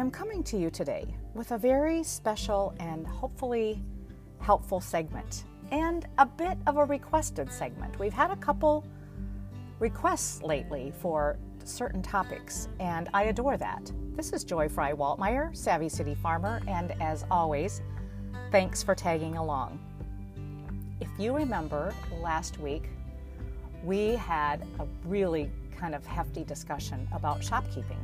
I'm coming to you today with a very special and hopefully helpful segment and a bit of a requested segment. We've had a couple requests lately for certain topics, and I adore that. This is Joy Fry Waltmeyer, Savvy City Farmer, and as always, thanks for tagging along. If you remember last week, we had a really kind of hefty discussion about shopkeeping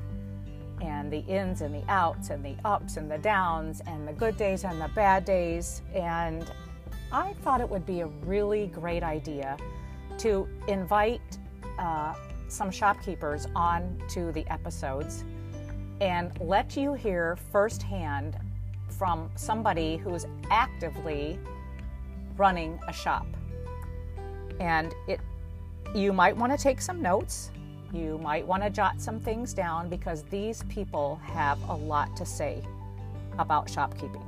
and the ins and the outs and the ups and the downs and the good days and the bad days. And I thought it would be a really great idea to invite uh, some shopkeepers on to the episodes and let you hear firsthand from somebody who's actively running a shop. And it you might want to take some notes you might want to jot some things down because these people have a lot to say about shopkeeping.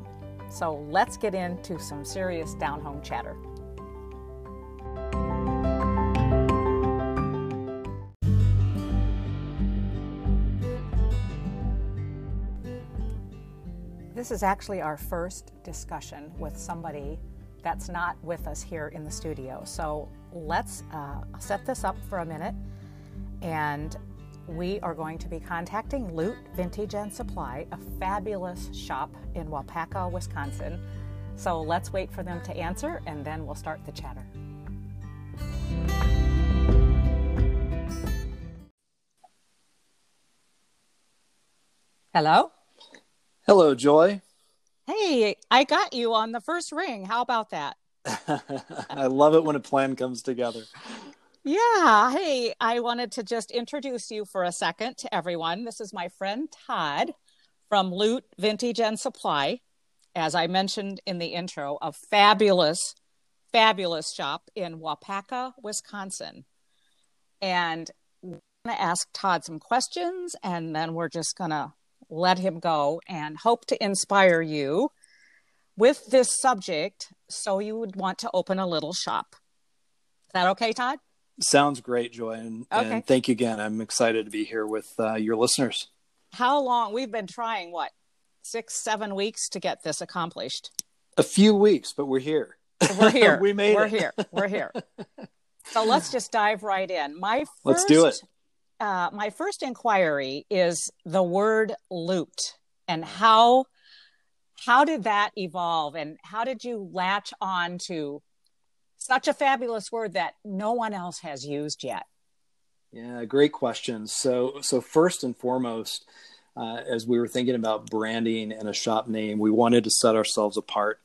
So let's get into some serious down home chatter. This is actually our first discussion with somebody that's not with us here in the studio. So let's uh, set this up for a minute and we are going to be contacting Loot Vintage and Supply, a fabulous shop in Waupaca, Wisconsin. So let's wait for them to answer and then we'll start the chatter. Hello? Hello, Joy. Hey, I got you on the first ring. How about that? I love it when a plan comes together. Yeah. Hey, I wanted to just introduce you for a second to everyone. This is my friend Todd from Loot Vintage and Supply. As I mentioned in the intro, a fabulous, fabulous shop in Waupaca, Wisconsin. And we're going to ask Todd some questions and then we're just going to let him go and hope to inspire you with this subject so you would want to open a little shop. Is that okay, Todd? Sounds great, Joy. And, okay. and thank you again. I'm excited to be here with uh, your listeners. How long? We've been trying, what, six, seven weeks to get this accomplished? A few weeks, but we're here. We're here. we made we're it. We're here. We're here. so let's just dive right in. My first, let's do it. Uh, my first inquiry is the word loot and how how did that evolve and how did you latch on to such a fabulous word that no one else has used yet? Yeah, great question. So, so first and foremost, uh, as we were thinking about branding and a shop name, we wanted to set ourselves apart.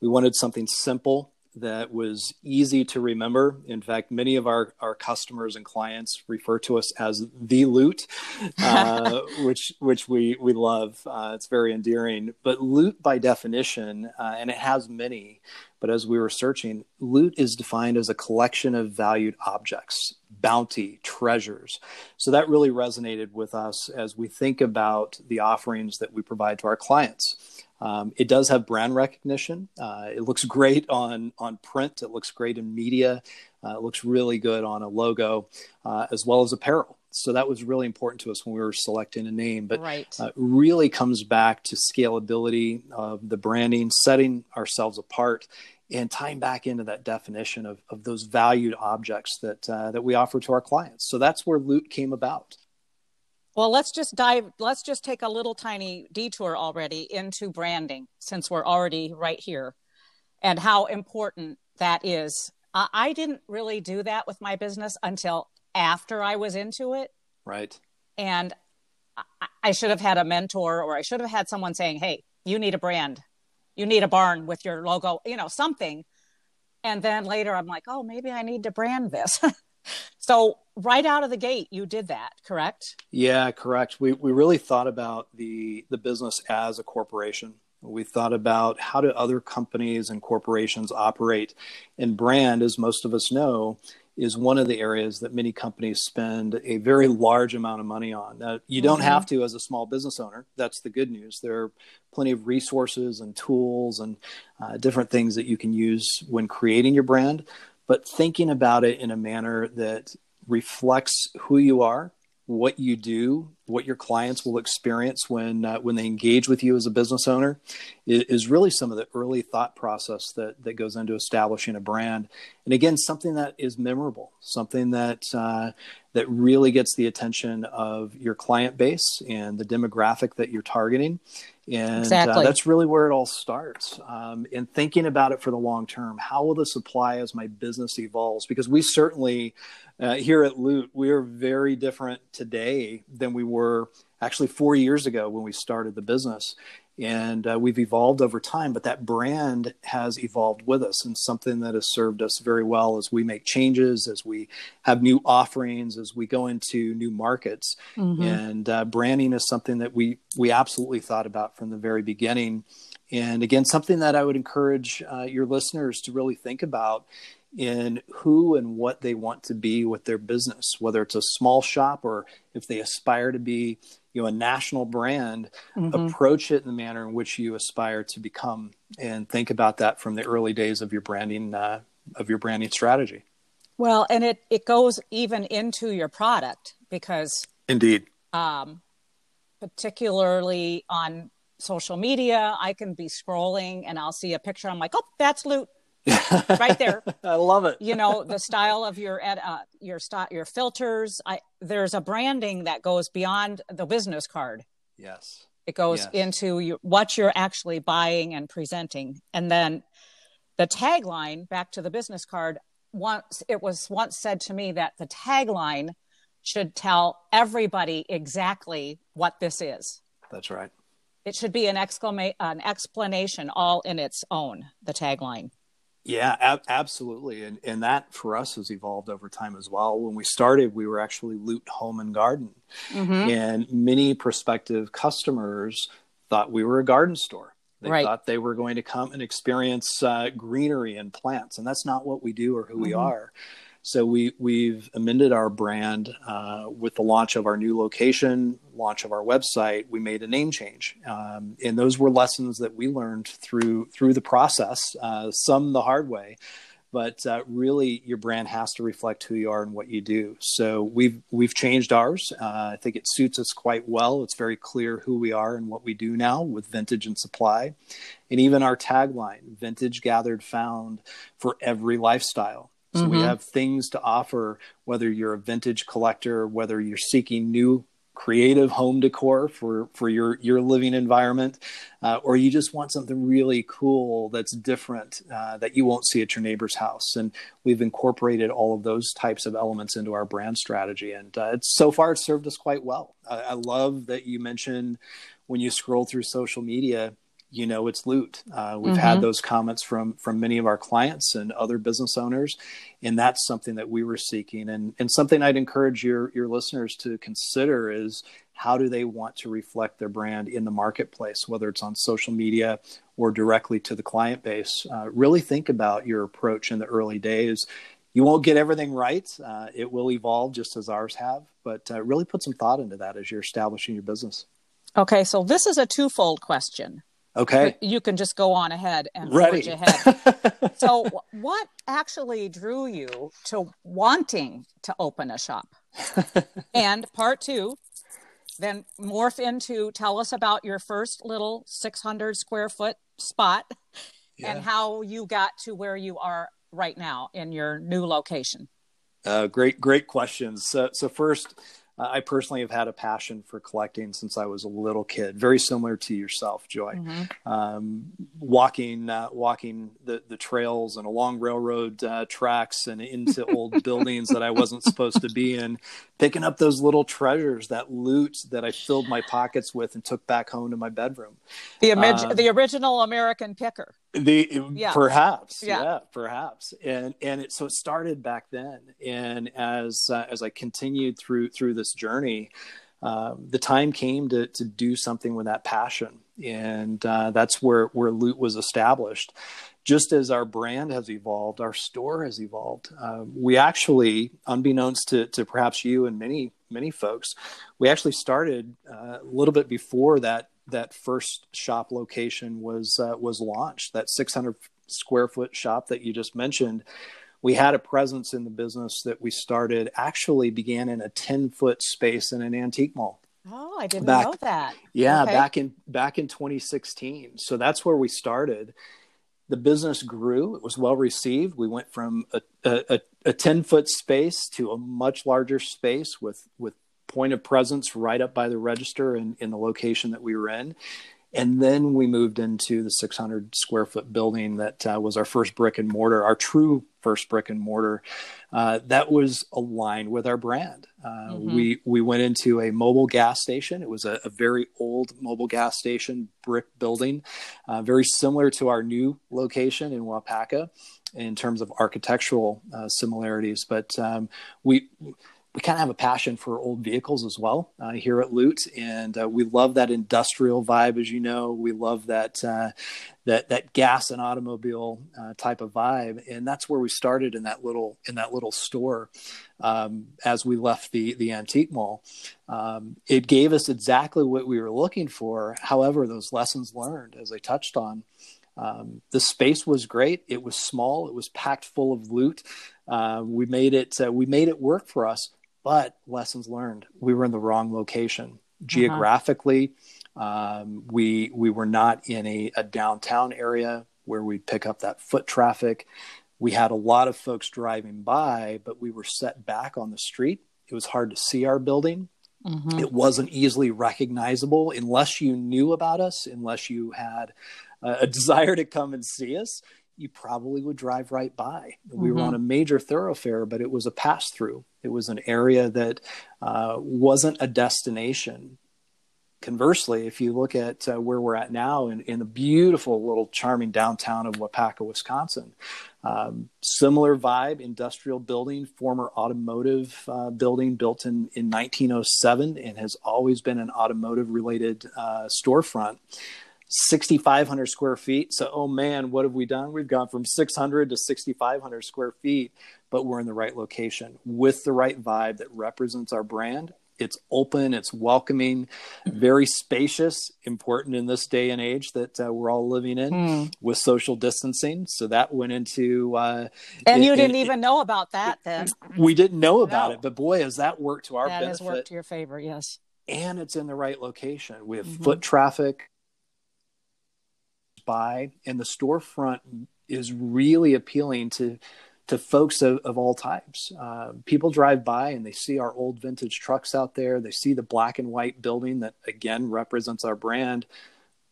We wanted something simple that was easy to remember. In fact, many of our, our customers and clients refer to us as the loot, uh, which which we we love. Uh, it's very endearing. But loot, by definition, uh, and it has many. But as we were searching, loot is defined as a collection of valued objects, bounty, treasures. So that really resonated with us as we think about the offerings that we provide to our clients. Um, it does have brand recognition. Uh, it looks great on on print. It looks great in media. Uh, it looks really good on a logo, uh, as well as apparel. So that was really important to us when we were selecting a name. But right. Uh, really comes back to scalability of the branding, setting ourselves apart, and tying back into that definition of, of those valued objects that uh, that we offer to our clients. So that's where Loot came about. Well, let's just dive, let's just take a little tiny detour already into branding since we're already right here and how important that is. I didn't really do that with my business until after I was into it. Right. And I, I should have had a mentor or I should have had someone saying, hey, you need a brand, you need a barn with your logo, you know, something. And then later I'm like, oh, maybe I need to brand this. so right out of the gate you did that correct yeah correct we, we really thought about the the business as a corporation we thought about how do other companies and corporations operate and brand as most of us know is one of the areas that many companies spend a very large amount of money on. Now, you don't mm-hmm. have to as a small business owner. That's the good news. There are plenty of resources and tools and uh, different things that you can use when creating your brand but thinking about it in a manner that reflects who you are, what you do, what your clients will experience when uh, when they engage with you as a business owner, is, is, really some of the early thought process that that goes into establishing a brand. And again, something that is memorable, something that uh, that really gets the attention of your client base and the demographic that you're targeting. And uh, exactly. uh, that's really where it all starts. Um, and thinking about it for the long term, how will this apply as my business evolves? Because we certainly, uh, here at Loot, we are very different today than we were actually four years ago when we started the business. And uh, we've evolved over time but that brand has evolved with us and something that has served us very well as we make changes as we have new offerings as we go into new markets. Mm-hmm. and uh, branding is something that we we absolutely thought about from the very beginning. And again something that i would encourage uh, your listeners to really think about in who and what they want to be with their business whether it's a small shop or if they aspire to be you know a national brand mm-hmm. approach it in the manner in which you aspire to become and think about that from the early days of your branding uh, of your branding strategy. Well and it it goes even into your product because indeed. um, particularly on social media i can be scrolling and i'll see a picture. I'm like oh that's loot right there. I love it. you know the style of your uh, your style, your filters. I there's a branding that goes beyond the business card. Yes. It goes yes. into your, what you're actually buying and presenting, and then the tagline. Back to the business card. Once it was once said to me that the tagline should tell everybody exactly what this is. That's right. It should be an exclamation, an explanation all in its own. The tagline. Yeah, ab- absolutely, and and that for us has evolved over time as well. When we started, we were actually Loot Home and Garden, mm-hmm. and many prospective customers thought we were a garden store. They right. thought they were going to come and experience uh, greenery and plants, and that's not what we do or who mm-hmm. we are. So we we've amended our brand uh, with the launch of our new location, launch of our website. We made a name change, um, and those were lessons that we learned through through the process. Uh, some the hard way, but uh, really your brand has to reflect who you are and what you do. So we've we've changed ours. Uh, I think it suits us quite well. It's very clear who we are and what we do now with vintage and supply, and even our tagline: "Vintage gathered, found for every lifestyle." So mm-hmm. we have things to offer, whether you're a vintage collector, whether you're seeking new creative home decor for for your your living environment, uh, or you just want something really cool that's different uh, that you won't see at your neighbor's house. And we've incorporated all of those types of elements into our brand strategy, and uh, it's so far it's served us quite well. I, I love that you mentioned when you scroll through social media you know it's loot. Uh, we've mm-hmm. had those comments from from many of our clients and other business owners, and that's something that we were seeking. And and something I'd encourage your your listeners to consider is how do they want to reflect their brand in the marketplace, whether it's on social media or directly to the client base. Uh, really think about your approach in the early days. You won't get everything right. Uh, it will evolve just as ours have, but uh, really put some thought into that as you're establishing your business. Okay, so this is a twofold question. Okay. You can just go on ahead and Ready. forge ahead. so, what actually drew you to wanting to open a shop? and part two, then morph into tell us about your first little 600 square foot spot yeah. and how you got to where you are right now in your new location. Uh, great, great questions. So, so first, I personally have had a passion for collecting since I was a little kid, very similar to yourself, Joy. Mm-hmm. Um, walking, uh, walking the, the trails and along railroad uh, tracks and into old buildings that I wasn't supposed to be in, picking up those little treasures, that loot that I filled my pockets with and took back home to my bedroom. The, um, the original American picker. The yeah. perhaps, yeah. yeah. perhaps, and and it so it started back then, and as uh, as I continued through through this journey, uh, the time came to to do something with that passion, and uh, that's where where Loot was established. Just as our brand has evolved, our store has evolved. Uh, we actually, unbeknownst to to perhaps you and many many folks, we actually started uh, a little bit before that that first shop location was uh, was launched. That 600 square foot shop that you just mentioned, we had a presence in the business that we started actually began in a 10 foot space in an antique mall. Oh, I didn't back, know that. Yeah, okay. back in back in 2016. So that's where we started. The business grew. It was well received. We went from a, a, a 10 foot space to a much larger space with with point of presence right up by the register in, in the location that we were in. And then we moved into the 600 square foot building that uh, was our first brick and mortar, our true first brick and mortar. Uh, that was aligned with our brand. Uh, mm-hmm. We we went into a Mobil gas station. It was a, a very old Mobil gas station brick building, uh, very similar to our new location in Waupaca in terms of architectural uh, similarities. But um, we we kind of have a passion for old vehicles as well uh, here at Loot, and uh, we love that industrial vibe. As you know, we love that uh, that that gas and automobile uh, type of vibe, and that's where we started in that little in that little store. Um, as we left the the antique mall, um, it gave us exactly what we were looking for. However, those lessons learned, as I touched on. Um, the space was great. It was small. It was packed full of loot. Uh, we made it. Uh, we made it work for us but lessons learned we were in the wrong location uh-huh. geographically uh-huh. um, we we were not in a, a downtown area where we'd pick up that foot traffic we had a lot of folks driving by but we were set back on the street it was hard to see our building mm-hmm. it wasn't easily recognizable unless you knew about us unless you had a, a desire to come and see us you probably would drive right by. We mm-hmm. were on a major thoroughfare, but it was a pass through. It was an area that uh, wasn't a destination. Conversely, if you look at uh, where we're at now in, in the beautiful little charming downtown of Waupaca, Wisconsin, um, similar vibe, industrial building, former automotive uh, building built in, in 1907 and has always been an automotive related uh, storefront. 6,500 square feet. So, oh man, what have we done? We've gone from 600 to 6,500 square feet, but we're in the right location with the right vibe that represents our brand. It's open, it's welcoming, very spacious, important in this day and age that uh, we're all living in mm. with social distancing. So that went into. Uh, and it, you didn't it, even know about that then. We didn't know about no. it, but boy, has that worked to our that benefit. That has worked to your favor, yes. And it's in the right location. We have mm-hmm. foot traffic by, and the storefront is really appealing to to folks of, of all types. Uh, people drive by and they see our old vintage trucks out there. They see the black and white building that again represents our brand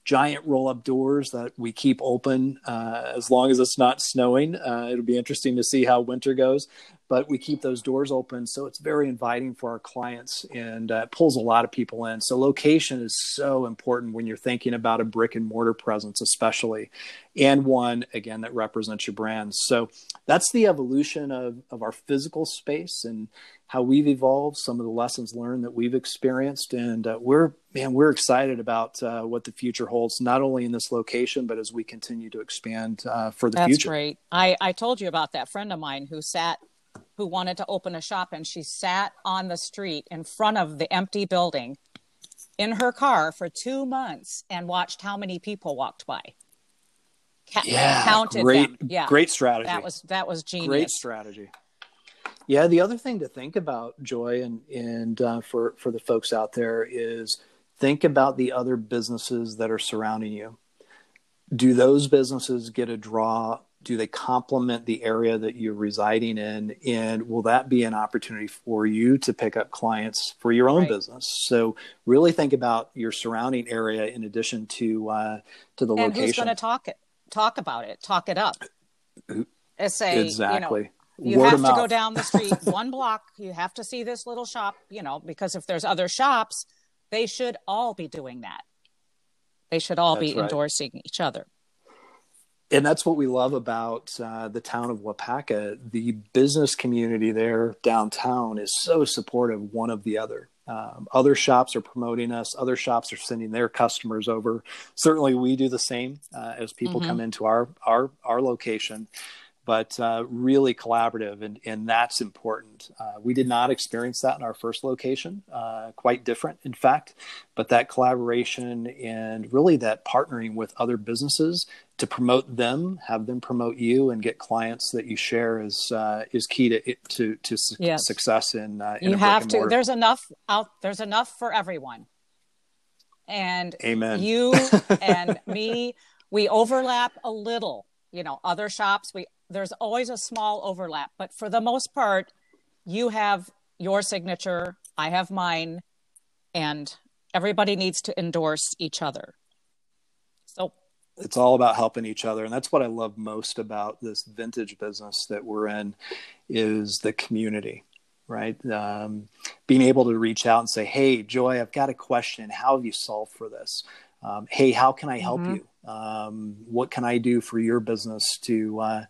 giant roll up doors that we keep open uh, as long as it's not snowing. Uh, it'll be interesting to see how winter goes, but we keep those doors open. So it's very inviting for our clients and uh, pulls a lot of people in. So location is so important when you're thinking about a brick and mortar presence, especially, and one, again, that represents your brand. So that's the evolution of, of our physical space and how we've evolved, some of the lessons learned that we've experienced, and uh, we're man, we're excited about uh, what the future holds, not only in this location, but as we continue to expand uh, for the That's future. That's great. I I told you about that friend of mine who sat, who wanted to open a shop, and she sat on the street in front of the empty building, in her car for two months, and watched how many people walked by. Ca- yeah, counted great, them. Yeah, great strategy. That was that was genius. Great strategy. Yeah, the other thing to think about, Joy, and and uh, for for the folks out there is think about the other businesses that are surrounding you. Do those businesses get a draw? Do they complement the area that you're residing in? And will that be an opportunity for you to pick up clients for your own right. business? So really think about your surrounding area in addition to uh, to the location. and location. who's going to talk it? Talk about it. Talk it up. Say exactly. You know, you Word have to go down the street one block. You have to see this little shop, you know, because if there's other shops, they should all be doing that. They should all that's be right. endorsing each other. And that's what we love about uh, the town of Waupaca. The business community there downtown is so supportive one of the other. Um, other shops are promoting us. Other shops are sending their customers over. Certainly, we do the same uh, as people mm-hmm. come into our our our location but uh, really collaborative, and, and that's important. Uh, we did not experience that in our first location, uh, quite different, in fact, but that collaboration and really that partnering with other businesses to promote them, have them promote you, and get clients that you share is uh, is key to to to su- yes. success in. Uh, in you have to. There's enough out. There's enough for everyone. And Amen. you and me, we overlap a little. You know, other shops we there's always a small overlap, but for the most part, you have your signature, I have mine, and everybody needs to endorse each other. It's all about helping each other. And that's what i love most about this vintage business that we're in is the community right? Um, being able to reach out and say hey joy i've got a question. How have you solved for this? Um, hey how can i help mm-hmm. you? Um, what can i do for your business to uh,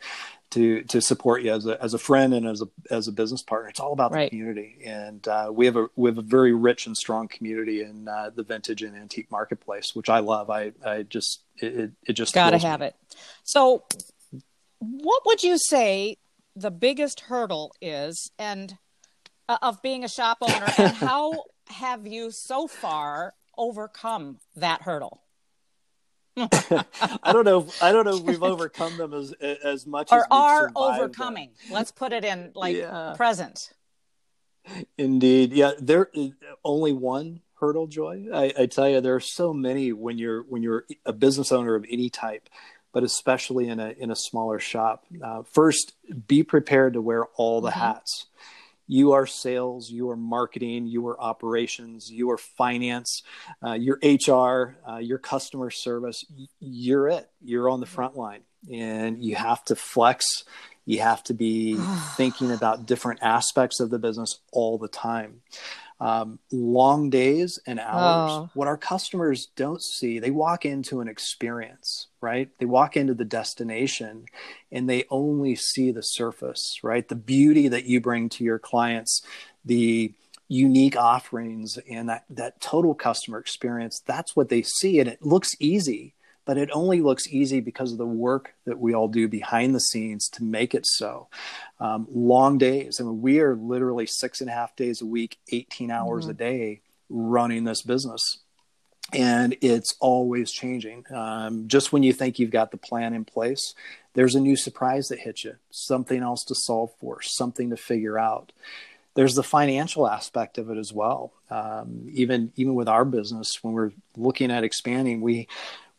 to to support you as a as a friend and as a as a business partner. It's all about right. the community, and uh, we have a we have a very rich and strong community in uh, the vintage and antique marketplace, which I love. I I just it it just got to have me. it. So, what would you say the biggest hurdle is, and uh, of being a shop owner, and how have you so far overcome that hurdle? I don't know. I don't know if we've overcome them as as much or as are overcoming. Them. Let's put it in like yeah. present. Indeed, yeah. There is only one hurdle, Joy. I, I tell you, there are so many when you're when you're a business owner of any type, but especially in a in a smaller shop. Uh, first, be prepared to wear all the mm-hmm. hats you are sales, you are marketing, you are operations, you are finance, uh, your HR, uh, your customer service. You're it. You're on the front line, and you have to flex. You have to be thinking about different aspects of the business all the time um, long days and hours. Oh. What our customers don't see, they walk into an experience, right? They walk into the destination and they only see the surface, right? The beauty that you bring to your clients, the unique offerings and that that total customer experience that's what they see and it looks easy but it only looks easy because of the work that we all do behind the scenes to make it so. Um, long days. I mean, we are literally six and a half days a week, 18 hours mm-hmm. a day running this business. And it's always changing. Um, just when you think you've got the plan in place, there's a new surprise that hits you, something else to solve for, something to figure out there's the financial aspect of it as well. Um, even even with our business, when we're looking at expanding, we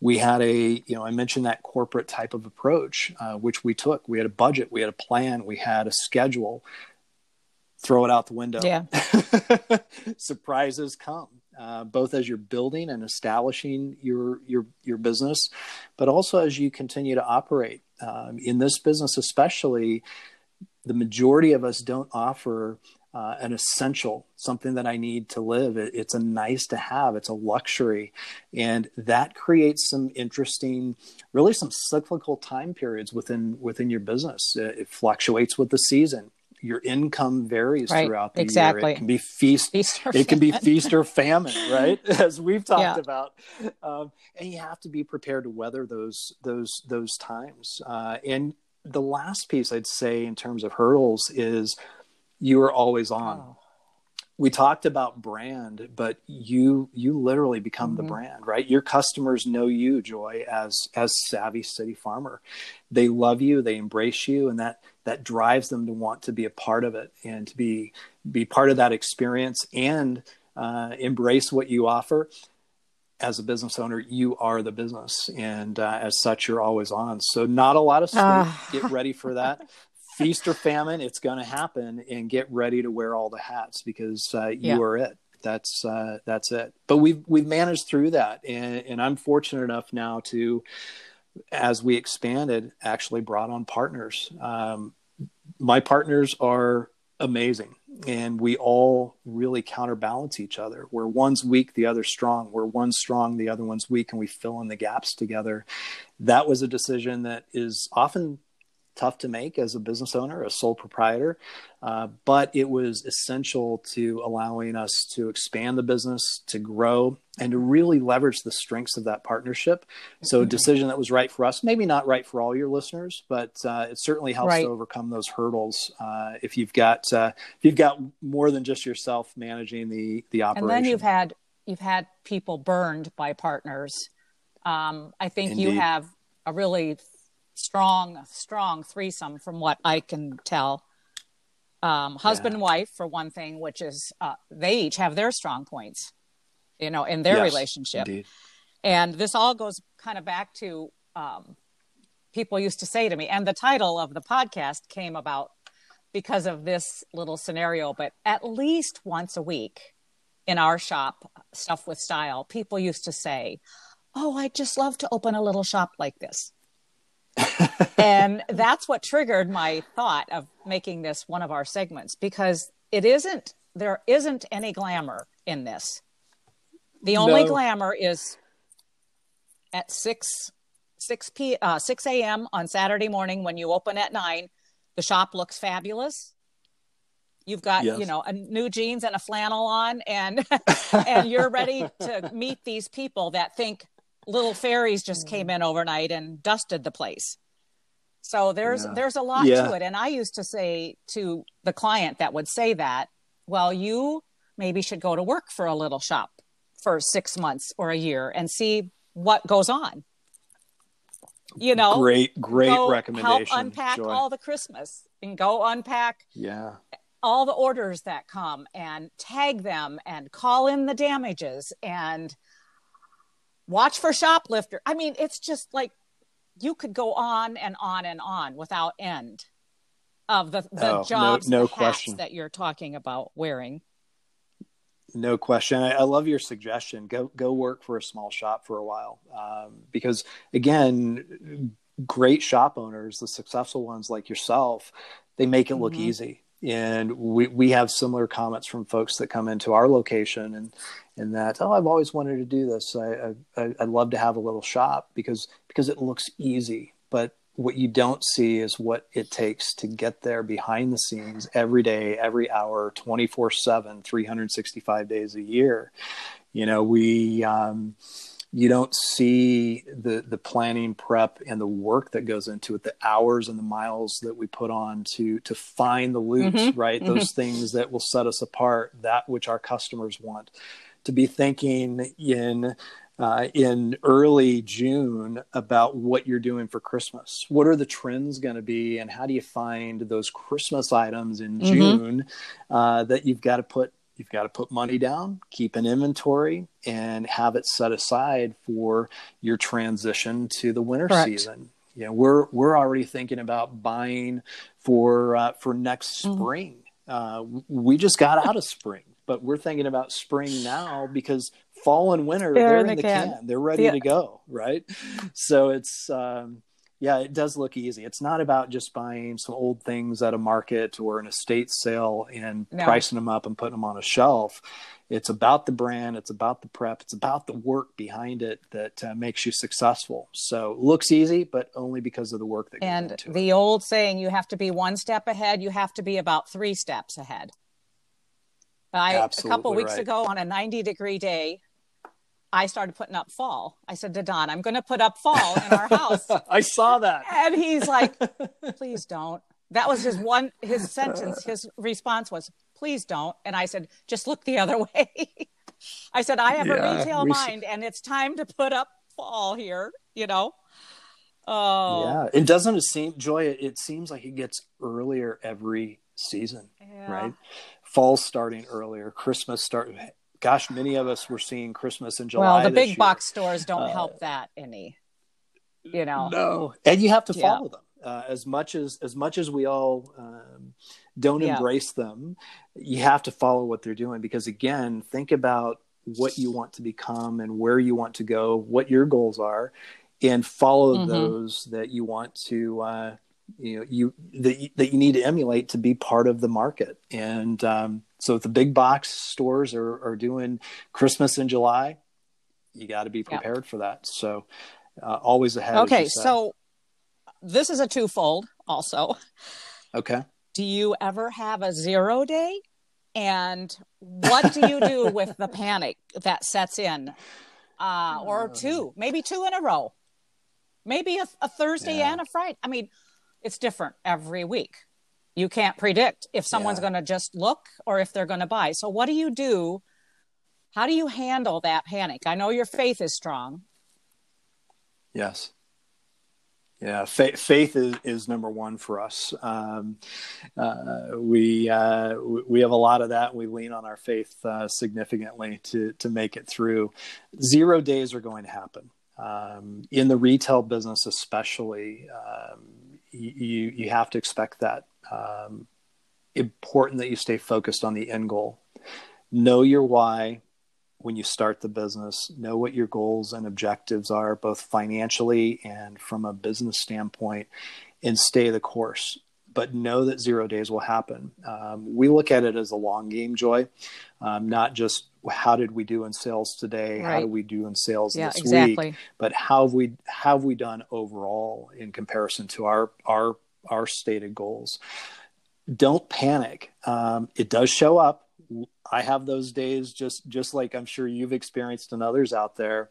we had a you know i mentioned that corporate type of approach uh, which we took. We had a budget we had a plan we had a schedule. Throw it out the window. Yeah. Surprises come uh, both as you're building and establishing your your your business but also as you continue to operate. Um, in this business especially the majority of us don't offer uh, an essential, something that I need to live. It, it's a nice to have, it's a luxury. And that creates some interesting, really some cyclical time periods within within your business. It, it fluctuates with the season. Your income varies right. throughout the exactly. year. It can be feast, feast it can be feast or famine, right? As we've talked yeah. about, um, and you have to be prepared to weather those those those times. Uh, and the last piece I'd say in terms of hurdles is you are always on. Oh. We talked about brand, but you you literally become mm-hmm. the brand, right? Your customers know you, Joy, as as savvy city farmer. They love you, they embrace you, and that that drives them to want to be a part of it and to be be part of that experience and uh, embrace what you offer as a business owner, you are the business, and uh, as such, you're always on. So, not a lot of sleep. Get ready for that feast or famine, it's going to happen, and get ready to wear all the hats because uh, you yeah. are it. That's uh, that's it. But we've we've managed through that, and, and I'm fortunate enough now to, as we expanded, actually brought on partners. Um, my partners are amazing and we all really counterbalance each other where one's weak the other's strong where one's strong the other one's weak and we fill in the gaps together that was a decision that is often tough to make as a business owner, a sole proprietor, uh, but it was essential to allowing us to expand the business, to grow, and to really leverage the strengths of that partnership. So, a mm-hmm. decision that was right for us, maybe not right for all your listeners, but uh, it certainly helps right. to overcome those hurdles uh, if you've got uh, if you've got more than just yourself managing the the operation. And then you've had you've had people burned by partners. Um, I think Indeed. you have a really strong, strong threesome from what I can tell. Um, husband yeah. and wife, for one thing, which is uh, they each have their strong points, you know, in their yes, relationship. Indeed. And this all goes kind of back to um, people used to say to me, and the title of the podcast came about because of this little scenario, but at least once a week in our shop, Stuff with Style, people used to say, Oh, I'd just love to open a little shop like this. And that's what triggered my thought of making this one of our segments because it isn't there isn't any glamour in this. The only no. glamour is at 6 6 p uh, 6 a.m. on Saturday morning when you open at 9 the shop looks fabulous you've got yes. you know a new jeans and a flannel on and and you're ready to meet these people that think little fairies just came mm. in overnight and dusted the place. So there's yeah. there's a lot yeah. to it. And I used to say to the client that would say that, well, you maybe should go to work for a little shop for six months or a year and see what goes on. You know, great, great recommendation. Help unpack Joy. all the Christmas and go unpack. Yeah. All the orders that come and tag them and call in the damages and watch for shoplifter. I mean, it's just like you could go on and on and on without end of the, the oh, jobs no, no question. that you're talking about wearing. No question. I, I, love your suggestion. Go go work for a small shop for a while, um, because again, great shop owners, the successful ones like yourself, they make it look mm-hmm. easy and we, we have similar comments from folks that come into our location and and that oh I've always wanted to do this. I, I I'd love to have a little shop because because it looks easy. But what you don't see is what it takes to get there behind the scenes every day every hour 24 7 365 days a year. You know we um, you don't see the the planning prep and the work that goes into it the hours and the miles that we put on to to find the loops mm-hmm. right? Mm-hmm. those things that will set us apart that which our customers want to be thinking in uh, in early June about what you're doing for Christmas. What are the trends going to be, and how do you find those Christmas items in mm-hmm. June uh, that you've got to put you've got to put money down, keep an inventory, and have it set aside for your transition to the winter Correct. season. You know, we're we're already thinking about buying for uh, for next mm-hmm. spring. Uh, we just got out of spring, but we're thinking about spring now because fall and winter they're, they're in, the, the can. can. They're ready yeah. to go, right? So it's um, yeah, it does look easy. It's not about just buying some old things at a market or an estate sale and no. pricing them up and putting them on a shelf. It's about the brand, it's about the prep, it's about the work behind it that uh, makes you successful. So, looks easy, but only because of the work that and goes into the it. old saying, you have to be one step ahead, you have to be about three steps ahead. I, Absolutely a couple weeks right. ago on a 90 degree day, I started putting up fall. I said to Don, I'm going to put up fall in our house. I saw that. And he's like, please don't. That was his one, his sentence. His response was, please don't. And I said, just look the other way. I said, I have yeah, a retail mind and it's time to put up fall here, you know? Oh. Yeah. It doesn't it seem, Joy, it seems like it gets earlier every season, yeah. right? Fall starting earlier, Christmas start gosh, many of us were seeing Christmas in July. Well, the big year. box stores don't uh, help that any. You know, no, and you have to follow yeah. them. Uh, as much as as much as we all um, don't yeah. embrace them, you have to follow what they're doing because again, think about what you want to become and where you want to go, what your goals are, and follow mm-hmm. those that you want to. Uh, you know, you that, that you need to emulate to be part of the market, and um, so if the big box stores are, are doing Christmas in July, you got to be prepared for that. So uh, always ahead. Okay, so this is a twofold also. Okay. Do you ever have a zero day? And what do you do with the panic that sets in? Uh, or two, maybe two in a row, maybe a, a Thursday yeah. and a Friday. I mean, it's different every week. You can't predict if someone's yeah. going to just look or if they're going to buy. So, what do you do? How do you handle that panic? I know your faith is strong. Yes. Yeah, faith, faith is, is number one for us. Um, uh, we uh, we have a lot of that. We lean on our faith uh, significantly to to make it through. Zero days are going to happen um, in the retail business, especially. Um, you you have to expect that. Um, important that you stay focused on the end goal. Know your why when you start the business. Know what your goals and objectives are, both financially and from a business standpoint, and stay the course. But know that zero days will happen. Um, we look at it as a long game, Joy, um, not just how did we do in sales today, right. how do we do in sales yeah, this exactly. week, but how have we have we done overall in comparison to our our our stated goals. Don't panic. Um, it does show up. I have those days just just like I'm sure you've experienced and others out there.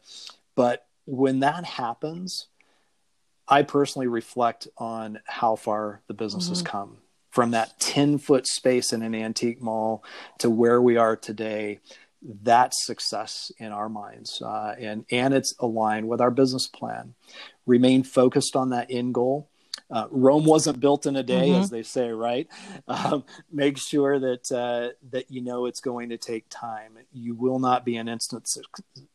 But when that happens, I personally reflect on how far the business mm-hmm. has come from that 10 foot space in an antique mall to where we are today. That's success in our minds, uh, and and it's aligned with our business plan. Remain focused on that end goal uh, Rome wasn't built in a day, mm-hmm. as they say, right? Um, make sure that uh, that you know it's going to take time. You will not be an instant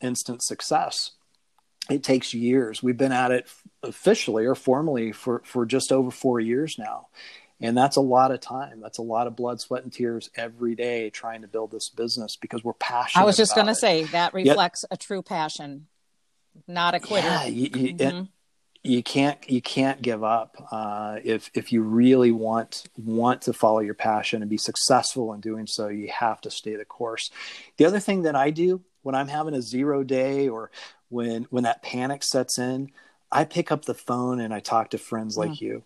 instant success. It takes years. We've been at it officially or formally for for just over four years now, and that's a lot of time. That's a lot of blood, sweat, and tears every day trying to build this business because we're passionate. I was just going to say that reflects a true passion, not a quitter. Yeah, you, you, mm-hmm you can't you can't give up uh, if if you really want want to follow your passion and be successful in doing so. You have to stay the course. The other thing that I do when I'm having a zero day or when when that panic sets in, I pick up the phone and I talk to friends like you.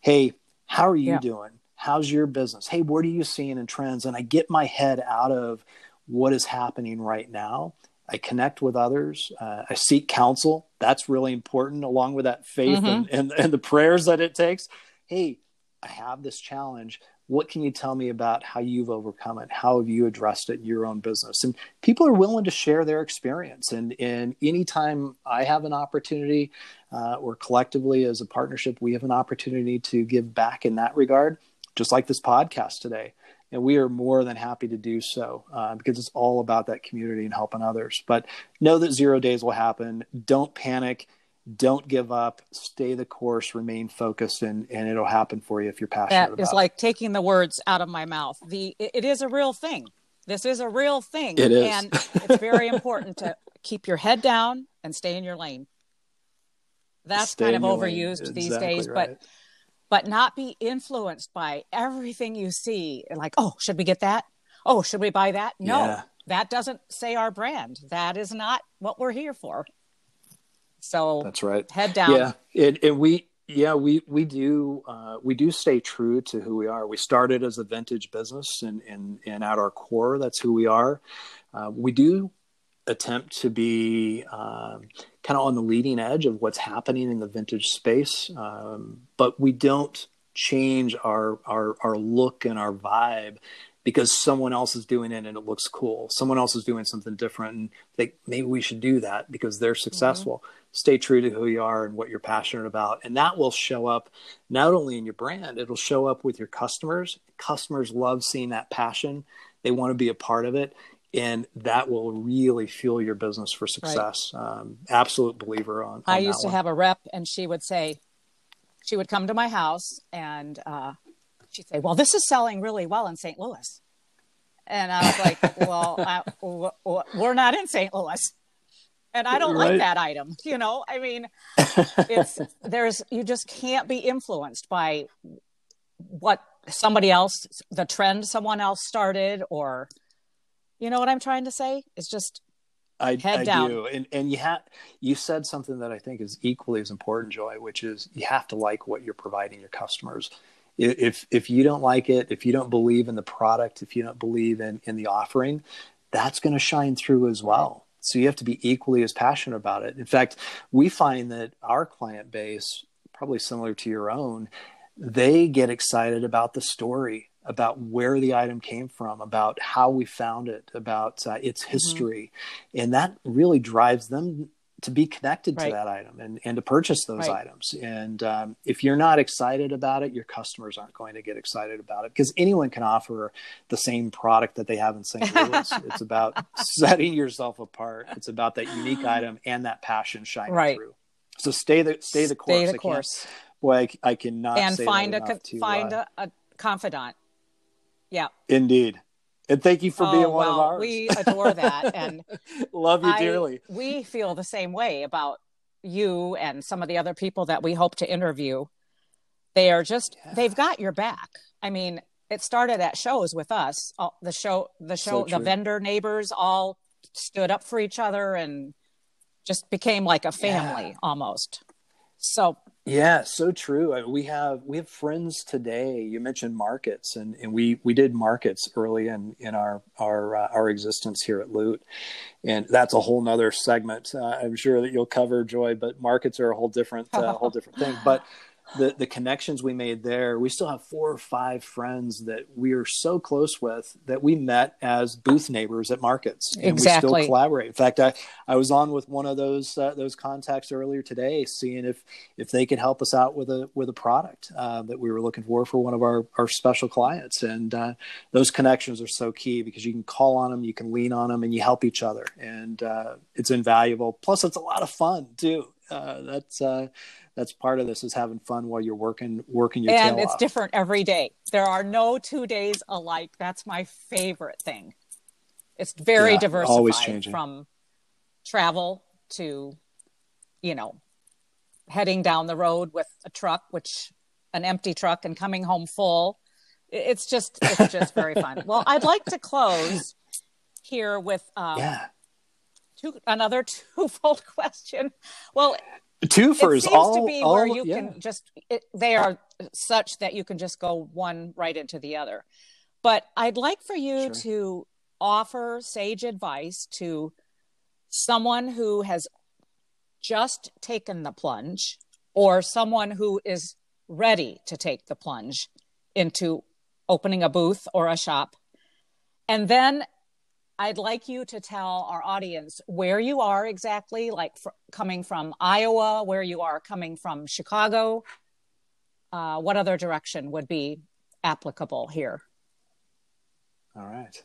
Hey, how are you yeah. doing? How's your business? Hey, what are you seeing in trends? And I get my head out of what is happening right now I connect with others. Uh, I seek counsel. That's really important, along with that faith mm-hmm. and, and, and the prayers that it takes. Hey, I have this challenge. What can you tell me about how you've overcome it? How have you addressed it in your own business? And people are willing to share their experience. And, and anytime I have an opportunity, uh, or collectively as a partnership, we have an opportunity to give back in that regard, just like this podcast today and we are more than happy to do so uh, because it's all about that community and helping others. But know that zero days will happen. Don't panic. Don't give up. Stay the course. Remain focused, and, and it'll happen for you if you're passionate. That is like taking the words out of my mouth. The it, it is a real thing. This is a real thing. It is, and it's very important to keep your head down and stay in your lane. That's stay kind of overused lane. these exactly days, right. but but not be influenced by everything you see. Like, oh, should we get that? Oh, should we buy that? No, yeah. that doesn't say our brand. That is not what we're here for. So that's right. Head down. Yeah, and, and we yeah we we do uh, we do stay true to who we are. We started as a vintage business, and and and at our core, that's who we are. Uh, we do attempt to be um, kind of on the leading edge of what's happening in the vintage space, um, but we don't change our, our our look and our vibe because someone else is doing it and it looks cool. Someone else is doing something different and think maybe we should do that because they're successful. Mm-hmm. Stay true to who you are and what you're passionate about. And that will show up not only in your brand, it'll show up with your customers. Customers love seeing that passion. They want to be a part of it and that will really fuel your business for success. Right. Um, absolute believer on. on I used to one. have a rep, and she would say, she would come to my house, and uh, she'd say, "Well, this is selling really well in St. Louis," and I was like, "Well, I, w- w- we're not in St. Louis." And I don't right. like that item, you know. I mean, it's there's you just can't be influenced by what somebody else, the trend someone else started, or you know what I'm trying to say? It's just I, Head I down. do, and and you have you said something that I think is equally as important, Joy, which is you have to like what you're providing your customers. If if you don't like it, if you don't believe in the product, if you don't believe in in the offering, that's going to shine through as well. So you have to be equally as passionate about it. In fact, we find that our client base, probably similar to your own, they get excited about the story, about where the item came from, about how we found it, about uh, its Mm-hmm. history, and that really drives them to be connected Right. to that item and, and to purchase those Right. items. And um, if you're not excited about it, your customers aren't going to get excited about it because anyone can offer the same product that they have in St. Louis. it's about setting yourself apart. It's about that unique item and that passion shining Right. through. So stay the stay the course. Stay the I course. Boy, I, I cannot and find a to, find uh, a, a confidant. Yeah. indeed. And thank you for oh, being one well, of ours. We adore that, and Love you I- dearly. we feel the same way about you and some of the other people that we hope to interview. They are just Yeah. they've got your back. I mean, it started at shows with us. All, the show, the show, the vendor neighbors all stood up for each other and just became like a family Yeah. almost. So Yeah, so true. I- We have we have friends today. You mentioned markets, and, and we we did markets early in in our our uh, our existence here at Loot, and that's a whole nother segment. Uh, I'm sure that you'll cover Joy, but markets are a whole different uh, whole different thing. But the the connections we made there, we still have four or five friends that we are so close with that we met as booth neighbors at markets, and we still collaborate. In fact, I I was on with one of those uh, those contacts earlier today, seeing if if they could help us out with a with a product uh, that we were looking for for one of our our special clients. And uh, those connections are so key because you can call on them, you can lean on them, and you help each other, and uh, it's invaluable. Plus, it's a lot of fun too. Uh, that's uh, that's part of this is having fun while you're working working your and it's off. different every day. There are no two days alike. That's my favorite thing. It's very Yeah, diversified always changing. from travel to, you know, heading down the road with a truck, which an empty truck and coming home full. It's just it's just very fun. Well, I'd like to close here with um, Yeah, two, another twofold question. Well, twofers. it seems all to be all, where you yeah. can just it, they are such that you can just go one right into the other but i'd like for you Sure. to offer sage advice to someone who has just taken the plunge or someone who is ready to take the plunge into opening a booth or a shop and then I'd like you to tell our audience where you are exactly, like fr- coming from Iowa, where you are coming from Chicago. Uh, what other direction would be applicable here? All right.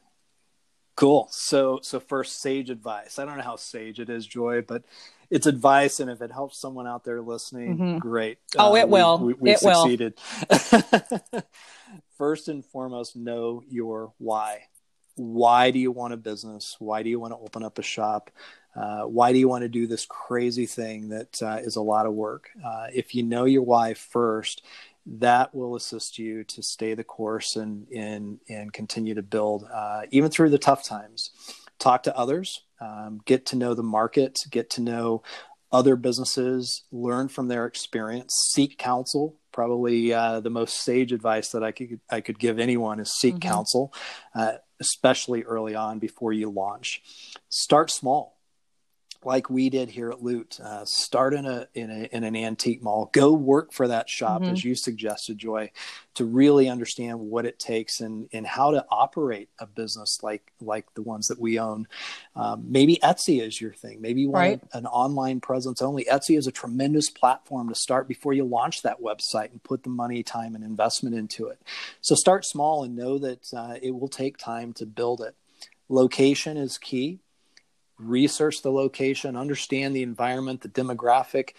Cool. So so first sage advice. I don't know how sage it is, Joy, but it's advice and if it helps someone out there listening, Mhm. great. Oh, it we- will. We, we, It will. succeeded. first and foremost, know your why. Why do you want a business? Why do you want to open up a shop? Uh, why do you want to do this crazy thing that uh, is a lot of work? Uh, if you know your why first, that will assist you to stay the course and and and continue to build uh, even through the tough times. Talk to others, um, get to know the market, get to know other businesses, learn from their experience, seek counsel. Probably uh, the most sage advice that I could I could give anyone is seek Mhm. counsel, uh, especially early on before you launch. Start small like we did here at Loot. Uh, start in a, in a in an antique mall. Go work for that shop, Mhm. as you suggested, Joy, to really understand what it takes and and how to operate a business like like the ones that we own. Um, maybe Etsy is your thing. Maybe you want Right. an online presence only. Etsy is a tremendous platform to start before you launch that website and put the money, time, and investment into it. So start small and know that uh, it will take time to build it. Location is key research the location, understand the environment, the demographic,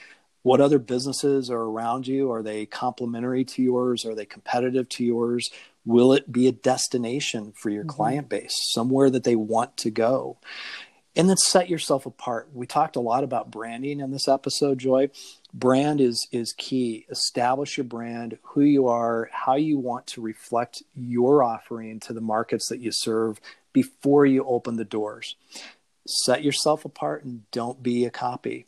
what other businesses are around you. Are they complementary to yours? Are they competitive to yours? Will it be a destination for your Mhm. client base, somewhere that they want to go? And then set yourself apart. We talked a lot about branding in this episode, Joy. Brand is is key. Establish your brand, who you are, how you want to reflect your offering to the markets that you serve before you open the doors set yourself apart and don't be a copy.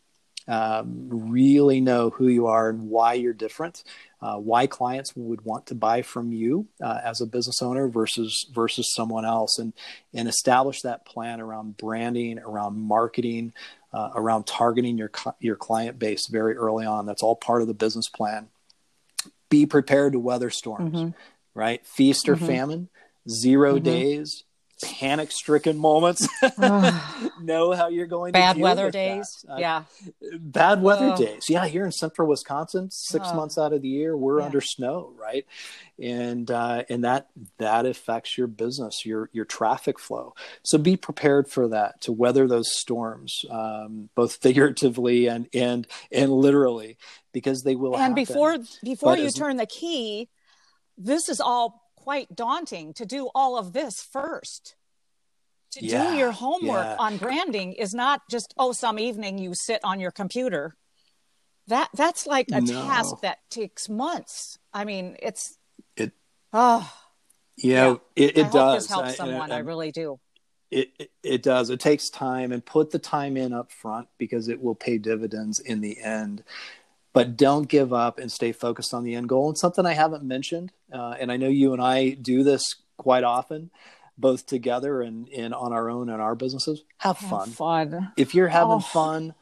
Um, really know who you are and why you're different, uh, why clients would want to buy from you uh, as a business owner versus versus someone else, and and establish that plan around branding, around marketing, uh, around targeting your your client base very early on. That's all part of the business plan. Be prepared to weather storms, mm-hmm. right? Feast or mm-hmm. famine, 0 mm-hmm. days, panic stricken moments. Know how you're going to bad weather days. Uh, yeah. bad weather days. Yeah here in central wisconsin six months out of the year we're yeah. under snow right? And uh, and that that affects your business your your traffic flow. So be prepared for that to weather those storms um, both figuratively and and and literally because they will and happen. before before but you as, turn the key this is all quite daunting to do all of this first. To yeah, do your homework yeah. on branding is not just oh some evening you sit on your computer. That that's like a no. task that takes months. I mean, it's it oh yeah, yeah. it, it I does. helps someone. I, I, I really do. It, it, it does. It takes time, and put the time in up front because it will pay dividends in the end but don't give up and stay focused on the end goal. And something I haven't mentioned, uh, and I know you and I do this quite often, both together and, and on our own and our businesses. Have fun. Have fun. If you're having oh. fun,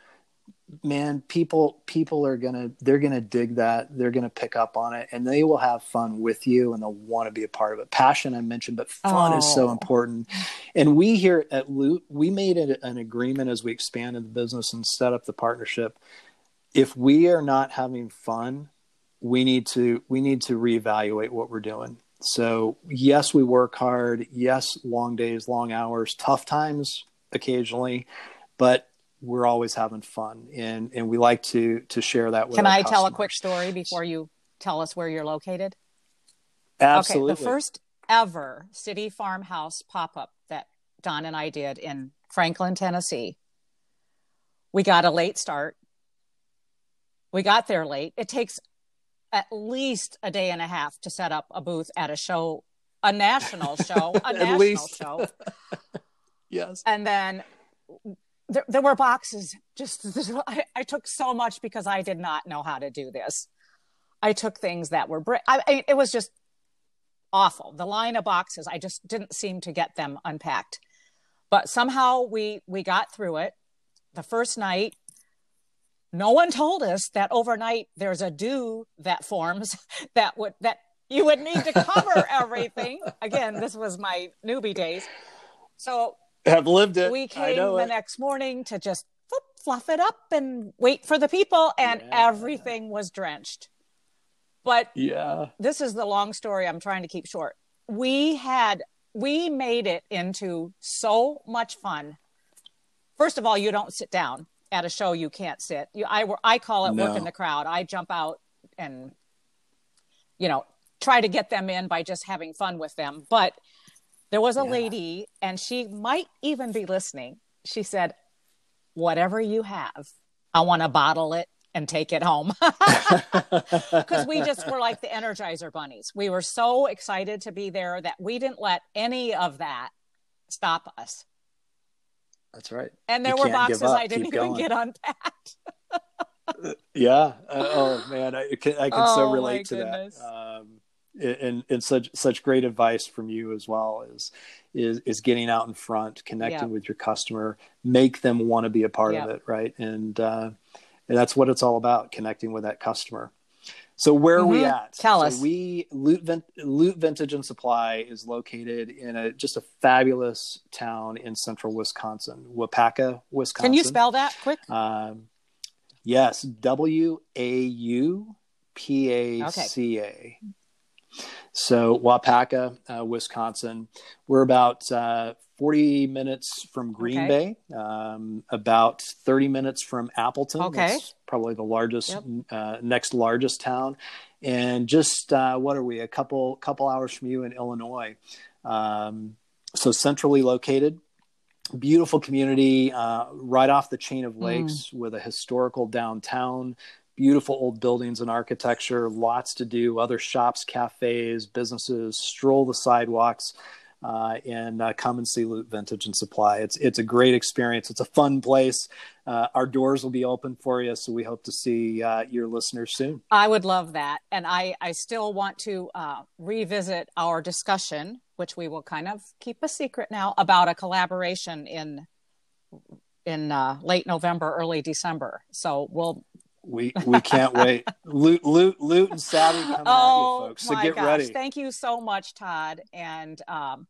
man, people people are gonna they're gonna dig that. They're gonna pick up on it, and they will have fun with you, and they'll want to be a part of it. Passion I mentioned, but fun oh. is so oh. important. And we here at Loot, we made an agreement as we expanded the business and set up the partnership if we are not having fun, we need to we need to reevaluate what we're doing. So yes, we work hard. Yes, long days, long hours, tough times occasionally, but we're always having fun, and and we like to to share that with. Can I customers. tell a quick story before you tell us where you're located? Absolutely. Okay, the first ever city farmhouse pop up that Don and I did in Franklin, Tennessee. We got a late start we got there late. It takes at least a day and a half to set up a booth at a show, a national show, a national least. show. yes. And then there, there were boxes. Just I, I, took so much because I did not know how to do this. I took things that were I, I, it was just awful. The line of boxes, I just didn't seem to get them unpacked. But somehow we we got through it. The first night, no one told us that overnight there's a dew that forms that would that you would need to cover everything. Again, this was my newbie days. So have lived it. We came the it. next morning to just fluff it up and wait for the people, and yeah. everything was drenched. But yeah, this is the long story I'm trying to keep short. We had we made it into so much fun. First of all, you don't sit down at a show you can't sit. You, I I call it no. working the crowd. I jump out and you know try to get them in by just having fun with them. But there was a yeah. lady, and she might even be listening. She said, "Whatever you have, I want to bottle it and take it home." Because we just were like the Energizer bunnies. We were so excited to be there that we didn't let any of that stop us. That's right. And there you were boxes I didn't even going. get unpacked. yeah. Uh, oh man, I can, I can oh, so relate to goodness. that. Um, and, and such such great advice from you as well is is is getting out in front, connecting yeah. with your customer, make them want to be a part yeah. of it, right? And uh, and that's what it's all about, connecting with that customer. So where mm-hmm. are we mm-hmm. at? Tell so us. We Loot, Loot Vintage and Supply is located in a just a fabulous town in central Wisconsin, Waupaca, Wisconsin. Can you spell that quick? Um, yes, W A U P A C A. So Waupaca, uh, Wisconsin. We're about uh, 40 minutes from Green okay. Bay, um, about 30 minutes from Appleton. Okay. That's probably the largest, yep. uh, next largest town. And just, uh, what are we, a couple, couple hours from you in Illinois. Um, so centrally located, beautiful community, uh, right off the chain of lakes mm. with a historical downtown, beautiful old buildings and architecture, lots to do, other shops, cafes, businesses, stroll the sidewalks uh, and uh, come and see Loot Vintage and Supply. It's it's a great experience. It's a fun place. Uh, our doors will be open for you, so we hope to see uh, your listeners soon. I would love that, and I I still want to uh, revisit our discussion, which we will kind of keep a secret now about a collaboration in in uh, late November, early December. So we'll we we can't wait. Loot, Lute, Loot, and Savvy coming oh, at you, folks. So get gosh. ready. Thank you so much, Todd. And um,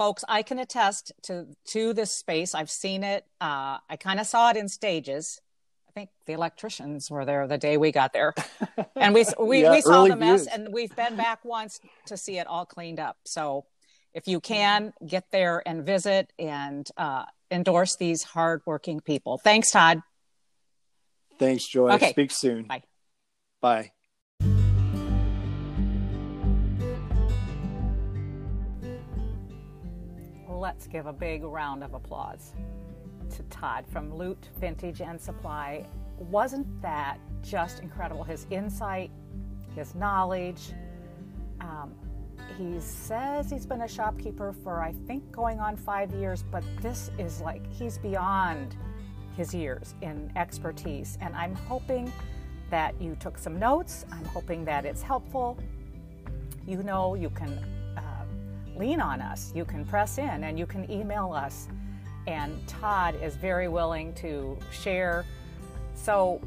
folks, I can attest to to this space. I've seen it. Uh, I kind of saw it in stages. I think the electricians were there the day we got there, and we we, yeah, we saw the mess. Views. And we've been back once to see it all cleaned up. So if you can get there and visit and uh, endorse these hardworking people. Thanks, Todd. Thanks, Joy. Okay. Speak soon. Bye. Bye. Let's give a big round of applause to Todd from Loot Vintage and Supply. Wasn't that just incredible? His insight, his knowledge. Um, he says he's been a shopkeeper for, I think, going on five years, but this is like he's beyond his years in expertise. And I'm hoping that you took some notes. I'm hoping that it's helpful. You know, you can lean on us, you can press in, and you can email us. And Todd is very willing to share. So,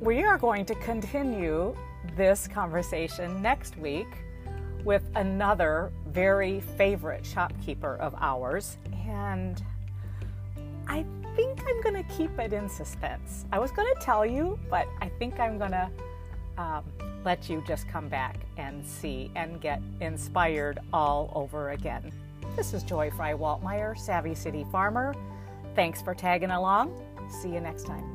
we are going to continue this conversation next week with another very favorite shopkeeper of ours. And I think I'm going to keep it in suspense. I was going to tell you, but I think I'm going to um, let you just come back and see and get inspired all over again. This is Joy Fry Waltmeyer, Savvy City Farmer. Thanks for tagging along. See you next time.